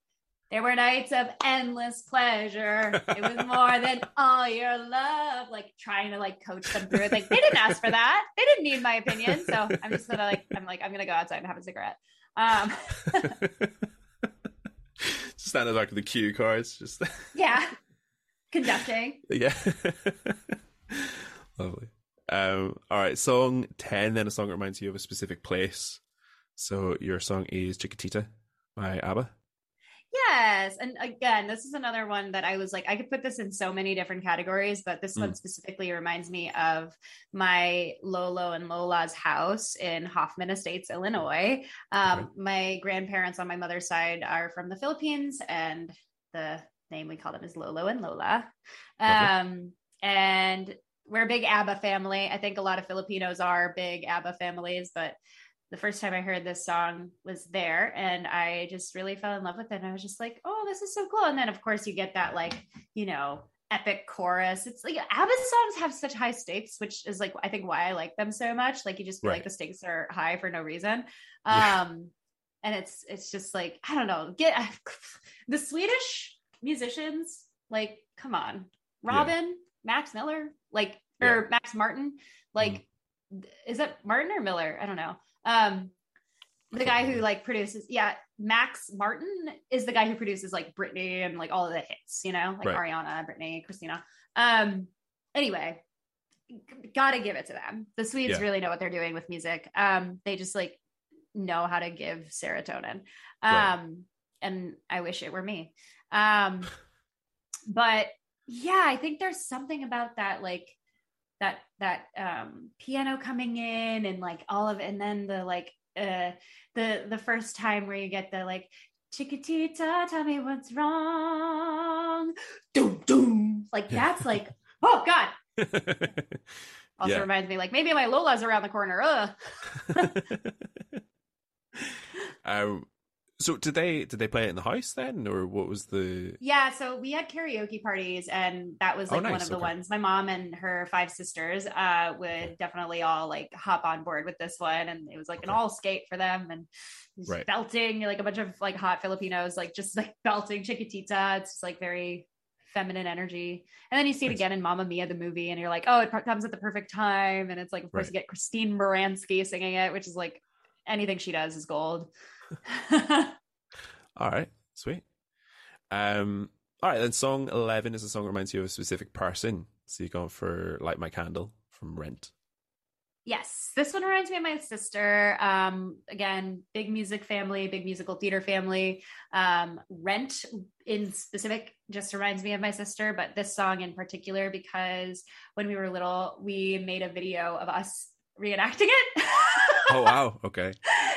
there were nights of endless pleasure. It was more than all your love. Like trying to like coach them through it. Like they didn't ask for that. They didn't need my opinion. So I'm just gonna like I'm like I'm gonna go outside and have a cigarette. Um just standing back with the cue cards, just yeah. Conducting. yeah, lovely. Um, all right, song ten. Then a song that reminds you of a specific place. So your song is Chiquitita by ABBA. Yes. And again, this is another one that I was like, I could put this in so many different categories, but this one Mm. specifically reminds me of my Lolo and Lola's house in Hoffman Estates, Illinois. Um, Okay. My grandparents on my mother's side are from the Philippines, and the name we call them is Lolo and Lola. Um, and we're a big ABBA family. I think a lot of Filipinos are big ABBA families, but the first time I heard this song was there and I just really fell in love with it. And I was just like, oh, this is so cool. And then, of course, you get that, like, you know, epic chorus. It's like ABBA songs have such high stakes, which is like, I think why I like them so much. Like, you just feel Right. like the stakes are high for no reason. Yeah. Um, and it's, it's just like, I don't know, get the Swedish musicians, like, come on, Yeah. Robin, Max Miller, like, Yeah. Or Max Martin, like, is that Martin or Miller? I don't know. Um, the guy who like produces, yeah, Max Martin is the guy who produces like Britney and like all of the hits, you know, like Right. Ariana, Britney, Christina. Um, anyway, gotta give it to them. The Swedes Yeah. really know what they're doing with music. Um, they just like know how to give serotonin. Right. Um, and I wish it were me. Um, but yeah, I think there's something about that, like that that um piano coming in and like all of and then the like uh the the first time where you get the like chiquitita tell me what's wrong. Doom doom. Like that's like oh god. Also Yeah. reminds me like maybe my lola's around the corner. Ugh. um, so did they did they play it in the house then, or what was the? Yeah, so we had karaoke parties, and that was Oh, like one of the okay. ones. My mom and her five sisters uh, would definitely all like hop on board with this one, and it was like an all skate for them, and Right. belting like a bunch of like hot Filipinos, like just like belting Chiquitita. It's just like very feminine energy, and then you see it again in Mamma Mia the movie, and you're like, oh, it comes at the perfect time, and it's like of course Right. you get Christine Baranski singing it, which is like anything she does is gold. All right, sweet. Um, all right, then song eleven is a song that reminds you of a specific person. So you're going for "Light My Candle" from Rent. Yes, this one reminds me of my sister. Um, again, big music family, big musical theater family. Um, Rent in specific just reminds me of my sister, but this song in particular because when we were little, we made a video of us reenacting it. Oh wow, okay,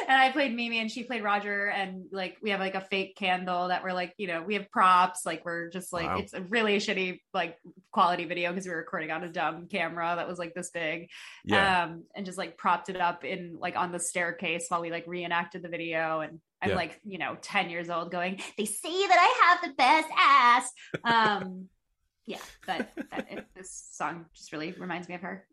and I played Mimi and she played Roger and like we have like a fake candle that we're like, you know, we have props, like we're just like Wow. it's a really shitty like quality video because we were recording on a dumb camera that was like this big. yeah, Um and just like propped it up in like on the staircase while we like reenacted the video and I'm Yeah. like, you know, 10 years old going, they say that I have the best ass. Um yeah, but that, it, this song just really reminds me of her.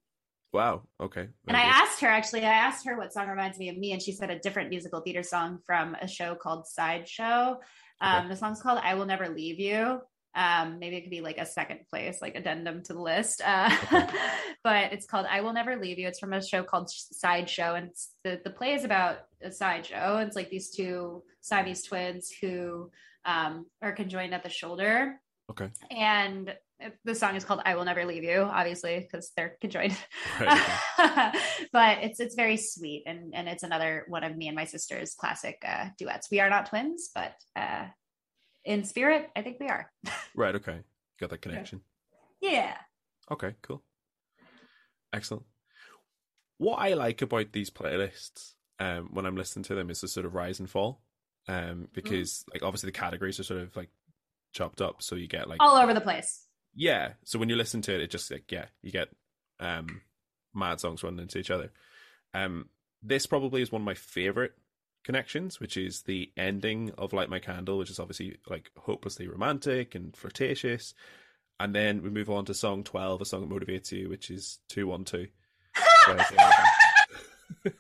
Wow. Okay. And I asked her actually, I asked her what song reminds me of me, and she said a different musical theater song from a show called Sideshow. Um, Okay. The song's called "I Will Never Leave You." Um, maybe it could be like a second place, like addendum to the list. Uh, but it's called "I Will Never Leave You." It's from a show called Sideshow, and the the play is about a sideshow. It's like these two Siamese twins who um, are conjoined at the shoulder, Okay. and the song is called "I Will Never Leave You," obviously because they're conjoined. Right, but it's it's very sweet, and and it's another one of me and my sister's classic uh, duets. We are not twins, but uh, in spirit, I think we are. Right. Okay. Got that connection. Yeah. Okay. Cool. Excellent. What I like about these playlists, um, when I'm listening to them, is the sort of rise and fall, um, because like obviously the categories are sort of like chopped up, so you get like All over the place. Yeah. So when you listen to it, it just like yeah, you get um mad songs running into each other. Um, this probably is one of my favorite connections, which is the ending of Light My Candle, which is obviously like hopelessly romantic and flirtatious. And then we move on to song twelve, a song that motivates you, which is two one two.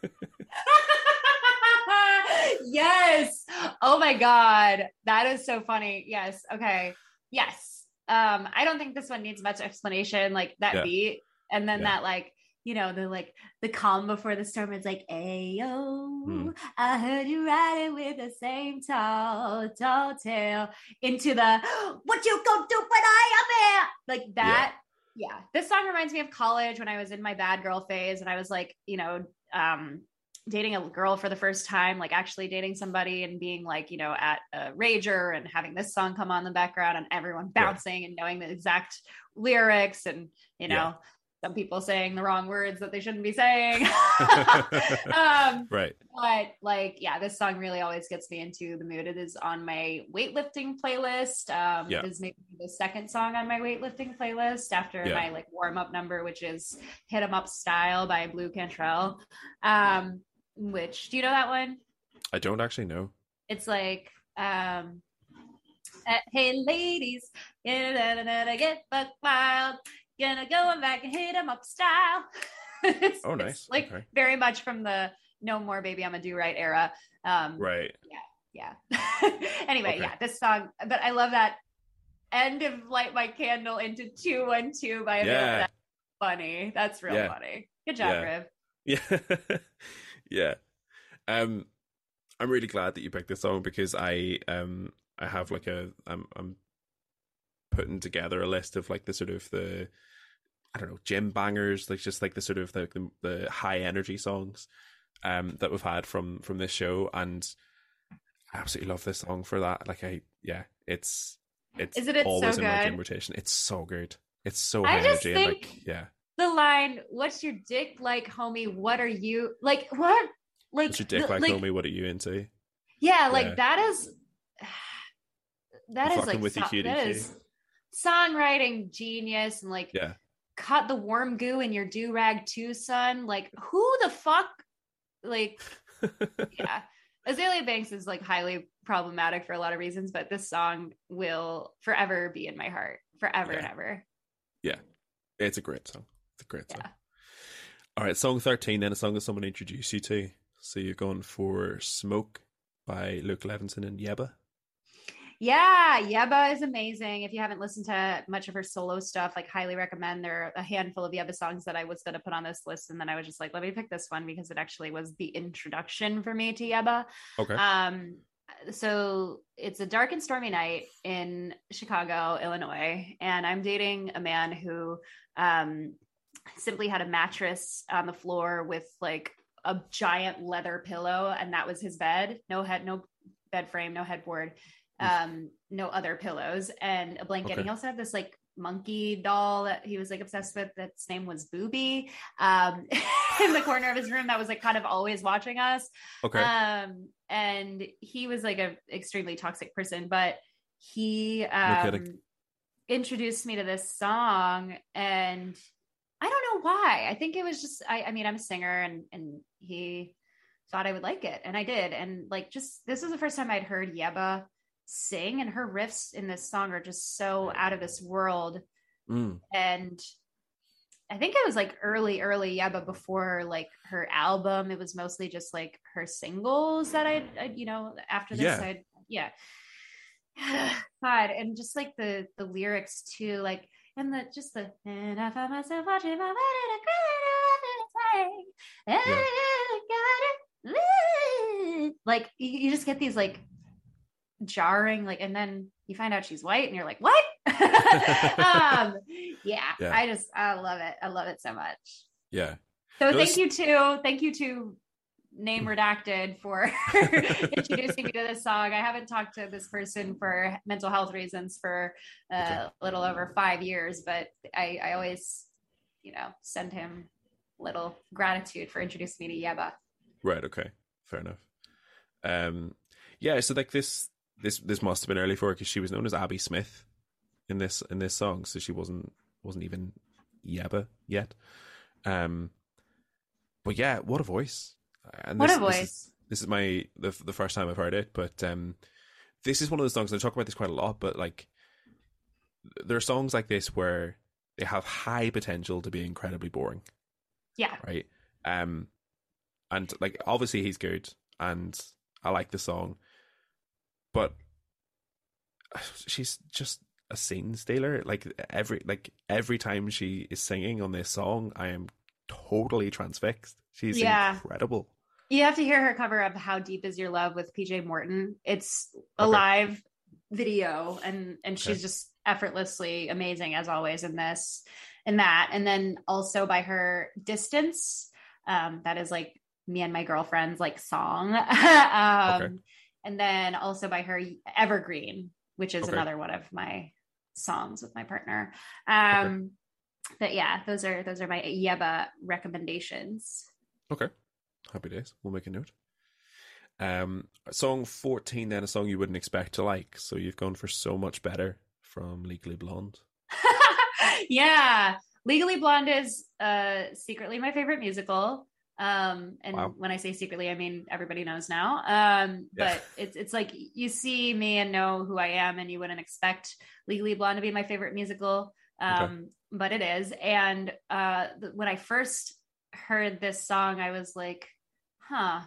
yes. Oh my god, that is so funny. Yes. Okay. Yes. Um, I don't think this one needs much explanation. Like that Yeah. beat, and then Yeah. that like you know the like the calm before the storm is like, "Ayo, Hmm. I heard you riding with the same tall, tall tale." Into the "What you gonna do when I am here?" Like that. Yeah. This song reminds me of college when I was in my bad girl phase, and I was like, you know, um, dating a girl for the first time, like actually dating somebody and being like, you know, at a rager and having this song come on in the background and everyone Yeah. bouncing and knowing the exact lyrics and, you know, Yeah. some people saying the wrong words that they shouldn't be saying. um, right. but like, yeah, this song really always gets me into the mood. It is on my weightlifting playlist. Um, Yeah. It is maybe the second song on my weightlifting playlist after Yeah. my like warm up number, which is "Hit 'Em Up Style" by Blu Cantrell. Um, which do you know that one? I don't actually know. It's like, um, uh, hey ladies, gonna get buck wild, gonna go back and hit 'em up style. Oh, nice. like Okay. very much from the No More Baby I'm a Do Right era. Um, Right. yeah. Yeah. anyway, Okay. yeah, this song, but I love that end of Light My Candle into 212 by. Yeah. That's funny. That's real Yeah. funny. Good job, Yeah. Riv. Yeah. yeah. Um I'm really glad that you picked this song because I um I have like a I'm I'm putting together a list of like the sort of the I don't know, gym bangers, like just like the sort of the the, the high energy songs um that we've had from from this show and I absolutely love this song for that. Like I yeah, it's it's Isn't it so always in my good? gym rotation. It's so good. It's so I high just energy and think- like yeah. The line, "What's your dick like, homie? What are you like? What? Like, What's your dick the- like, homie? What are you into? Yeah, like Yeah. that is that is fucking like with you, so- cutie that is songwriting genius and like Yeah. cut the warm goo in your do rag too, son. Like who the fuck? Like yeah, Azealia Banks is like highly problematic for a lot of reasons, but this song will forever be in my heart, forever and ever. Yeah. It's a great song. It's a great song. Yeah. All right, song 13, then a song that someone introduced you to. So you're going for Smoke by Luke Levinson and Yebba. Yeah, Yebba is amazing. If you haven't listened to much of her solo stuff, like highly recommend. There are a handful of Yebba songs that I was going to put on this list, and then I was just like, let me pick this one because it actually was the introduction for me to Yebba. Okay. Um, so it's a dark and stormy night in Chicago, Illinois, and I'm dating a man who um, simply had a mattress on the floor with like a giant leather pillow, and that was his bed. No head, no bed frame, no headboard, um, no other pillows, and a blanket. Okay. He also had this like monkey doll that he was like obsessed with. That's name was Booby. Um, in the corner of his room, that was like kind of always watching us. Okay. Um, and he was like a extremely toxic person, but he um introduced me to this song and I don't know why. I think it was just I I mean, I'm a singer and and he thought I would like it and I did. And like just this was the first time I'd heard Yebba sing and her riffs in this song are just so out of this world Mm. and I think it was like early, early, but before like her album, it was mostly just like her singles that I, I you know, after this, Yeah. I, yeah. God, and just like the the lyrics too, like and the just the and I found myself watching my wedding, like you, you just get these like jarring like and then you find out she's white and you're like what? Um yeah, Yeah. i just i love it. I love it so much. Yeah. so Those- thank you to thank you to name redacted for introducing me to this song i haven't talked to this person for mental health reasons for uh, Okay. a little over five years but i i always you know send him little gratitude for introducing me to yebba Right. Okay. Fair enough. Um. Yeah. So like this, this, this must have been early for her because she was known as Abby Smith in this in this song, so she wasn't wasn't even Yebba yet. Um. But yeah, what a voice! And what this- a this is- voice this is my the the first time I've heard it, but um, this is one of those songs. And I talk about this quite a lot, but like there are songs like this where they have high potential to be incredibly boring, yeah right? Um, and like obviously he's good, and I like the song, but she's just a scene stealer. Like every like every time she is singing on this song, I am totally transfixed. She's Yeah. incredible. You have to hear her cover of "How Deep Is Your Love" with PJ Morton. It's a Okay. live video, and and she's just effortlessly amazing as always in this, in that, and then also by her "Distance," um, that is like me and my girlfriend's like song, um, Okay. and then also by her "Evergreen," which is Okay. another one of my songs with my partner. Um, But yeah, those are those are my Yebba recommendations. Okay. Happy days. We'll make a note. Um, song 14, then a song you wouldn't expect to like. So you've gone for so much better from Legally Blonde. yeah. Legally Blonde is uh secretly my favorite musical. Um and Wow. when I say secretly I mean everybody knows now. Um Yeah. but it's it's like you see me and know who I am and you wouldn't expect Legally Blonde to be my favorite musical. Um but it is and uh when I first heard this song I was like, "Huh."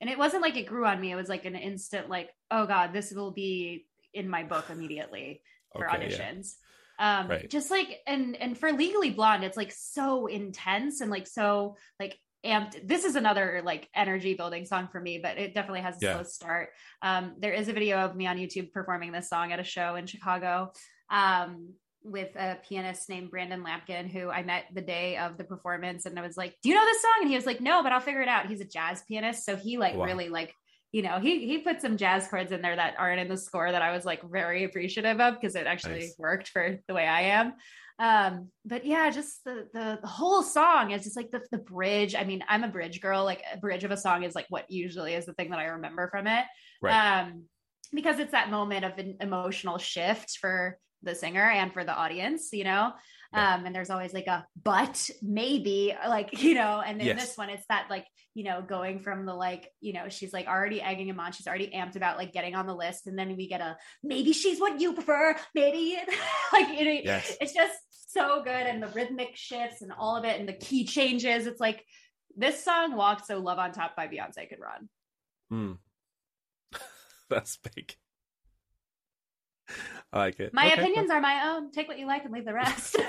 And it wasn't like it grew on me. It was like an instant like, "Oh god, this will be in my book immediately." for Okay, yeah. auditions. Um, Right. just like and and for Legally Blonde, it's like so intense and like so like amped. This is another like energy building song for me, but it definitely has a Yeah. slow start. Um, there is a video of me on YouTube performing this song at a show in Chicago. Um, with a pianist named Brandon Lampkin, who I met the day of the performance, and I was like, "Do you know this song?" And he was like, "No, but I'll figure it out." He's a jazz pianist, so he like Wow. really like you know he he put some jazz chords in there that aren't in the score that I was like very appreciative of because it actually Nice. worked for the way I am. Um, but yeah, just the, the the whole song is just like the the bridge. I mean, I'm a bridge girl. Like a bridge of a song is like what usually is the thing that I remember from it. Right. Um, because it's that moment of an emotional shift for the singer and for the audience, you know. Yeah. Um, and there's always like a but maybe like you know, and then Yes. this one, it's that like you know going from the like you know she's like already egging him on, she's already amped about like getting on the list, and then we get a maybe she's what you prefer, maybe like you know, Yes. it's just so good, and the rhythmic shifts and all of it, and the key changes. It's like this song "Walk So Love on Top" by Beyonce could run. Hmm. That's big. I like it. My Okay, opinions are my own. Take what you like and leave the rest.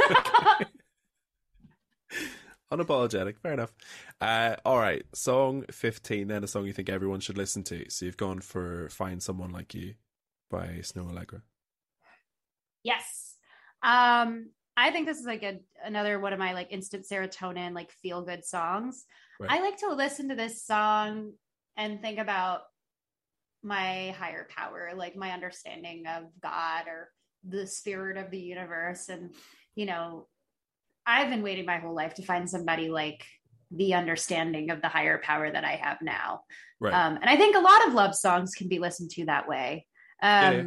Unapologetic. Fair enough. Uh, all right. Song 15, then a song you think everyone should listen to. So you've gone for Find Someone Like You by Snoh Aalegra. yes. Um, I think this is like a another one of my like instant serotonin, like feel good songs. Right. I like to listen to this song and think about my higher power, like my understanding of God or the spirit of the universe. And, you know, I've been waiting my whole life to find somebody like the understanding of the higher power that I have now. Right. Um, and I think a lot of love songs can be listened to that way. Um, yeah.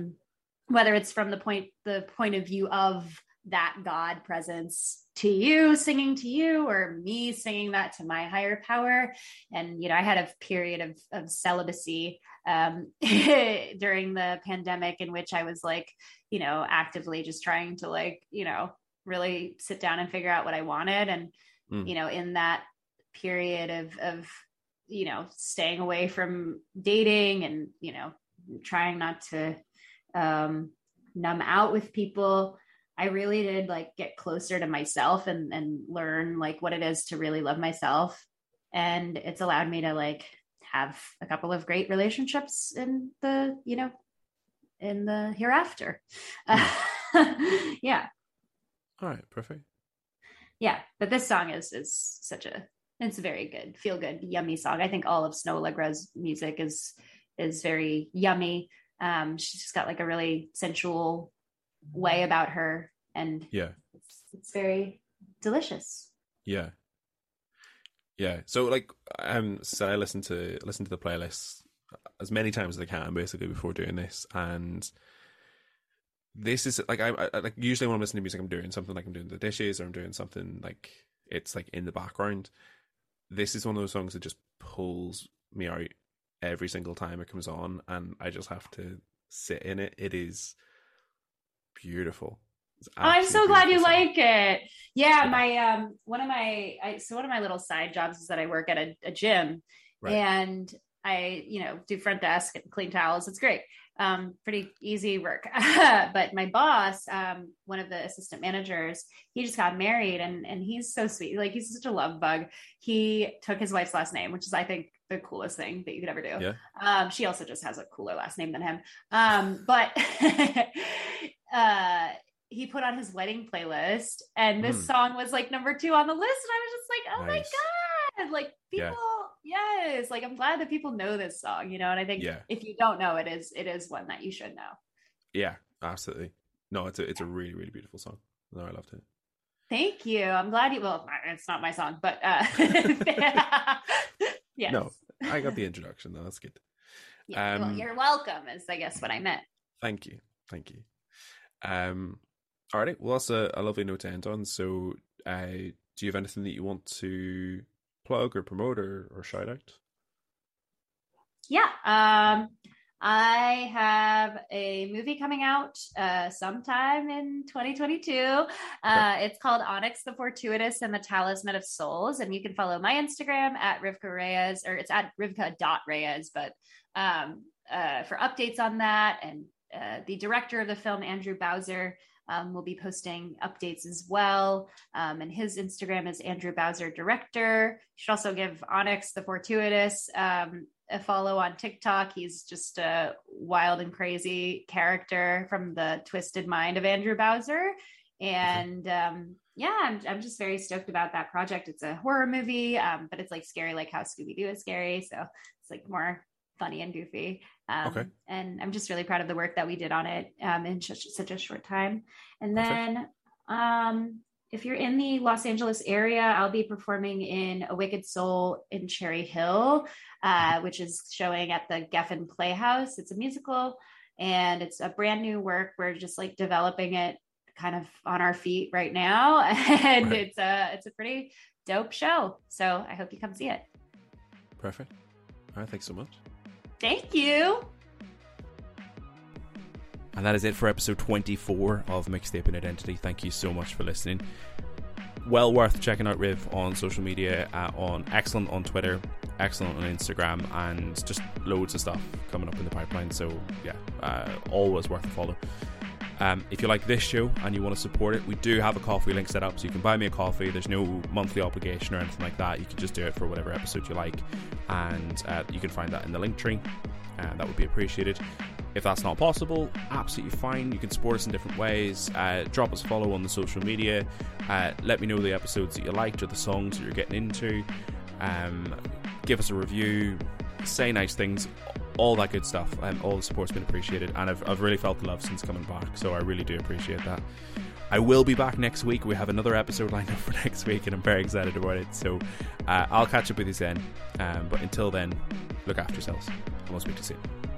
Whether it's from the point the point of view of that God presence to you, singing to you, or me singing that to my higher power. And you know, I had a period of of celibacy um, during the pandemic in which I was like, you know, actively just trying to like, you know, really sit down and figure out what I wanted. And, Mm. you know, in that period of, of, you know, staying away from dating and, you know, trying not to um, numb out with people, I really did like get closer to myself and, and learn like what it is to really love myself. And it's allowed me to like have a couple of great relationships in the, you know, in the hereafter. yeah. All right, perfect. Yeah. But this song is, is such a, it's a very good, feel good, yummy song. I think all of Snoh Aalegra's music is, is very yummy. Um, she's just got like a really sensual way about her and Yeah, it's, it's very delicious. yeah, yeah. So like, um, so I listen to listen to the playlist as many times as I can, basically before doing this, and this is like I, I like usually when I'm listening to music, I'm doing something like I'm doing the dishes or I'm doing something like it's like in the background. This is one of those songs that just pulls me out every single time it comes on, and I just have to sit in it. It is beautiful. Oh, I'm so glad you like it. Yeah, Yeah. my um one of my I so one of my little side jobs is that I work at a, a gym Right. and I, you know, do front desk and clean towels. It's great. Um, pretty easy work. but my boss, um, one of the assistant managers, he just got married and and he's so sweet. Like he's such a love bug. He took his wife's last name, which is I think the coolest thing that you could ever do. Yeah. Um, she also just has a cooler last name than him. Um, but uh he put on his wedding playlist and this Mm. song was like number two on the list and i was just like oh Nice. my god like Yeah. Yes like i'm glad that people know this song you know and i think Yeah. if you don't know it is it is one that you should know Yeah, absolutely. No, it's a it's a really really beautiful song. No, I loved it. thank you i'm glad you well it's not my song but uh yes No, I got the introduction though. That's good. yeah, well, um, you're welcome is i guess what i meant Thank you, thank you. Um, all right. Well, that's a, a lovely note to end on. So, uh, do you have anything that you want to plug or promote or, or shout out? yeah um i have a movie coming out uh sometime in 2022 uh it's called onyx the fortuitous and the talisman of souls and you can follow my instagram at rivkah reyes or it's at rivkah dot reyes but um uh for updates on that and uh, the director of the film andrew bowser um, will be posting updates as well. Um, and his Instagram is Andrew Bowser Director. You should also give Onyx the Fortuitous um, a follow on TikTok. He's just a wild and crazy character from the twisted mind of Andrew Bowser. And um, yeah, I'm, I'm just very stoked about that project. It's a horror movie, um, but it's like scary, like how Scooby Doo is scary. So it's like more funny and goofy. Um, Okay. And I'm just really proud of the work that we did on it um, in such, such a short time. And then um, if you're in the Los Angeles area, I'll be performing in A Wicked Soul in Cherry Hill, uh, which is showing at the Geffen Playhouse. It's a musical and it's a brand new work. We're just like developing it kind of on our feet right now. And Right. it's a it's a pretty dope show. So I hope you come see it. Perfect. All right. Thanks so much. Thank you. And that is it for episode 24 of Mixtaping Identity. Thank you so much for listening. Well worth checking out Riv on social media, uh, on excellent on Twitter, excellent on Instagram, and just loads of stuff coming up in the pipeline. So yeah, uh, always worth a follow. Um, if you like this show and you want to support it, we do have a coffee link set up, so you can buy me a coffee. There's no monthly obligation or anything like that. You can just do it for whatever episode you like, and uh, you can find that in the link tree. Uh, that would be appreciated. If that's not possible, absolutely fine. You can support us in different ways. Uh, drop us a follow on the social media. Uh, let me know the episodes that you liked or the songs that you're getting into. Um, give us a review. Say nice things. All that good stuff. Um, all the support's been appreciated, and I've, I've really felt the love since coming back. So I really do appreciate that. I will be back next week. We have another episode lined up for next week, and I'm very excited about it. So uh, I'll catch up with you then. Um, but until then, look after yourselves, and we'll speak to you soon.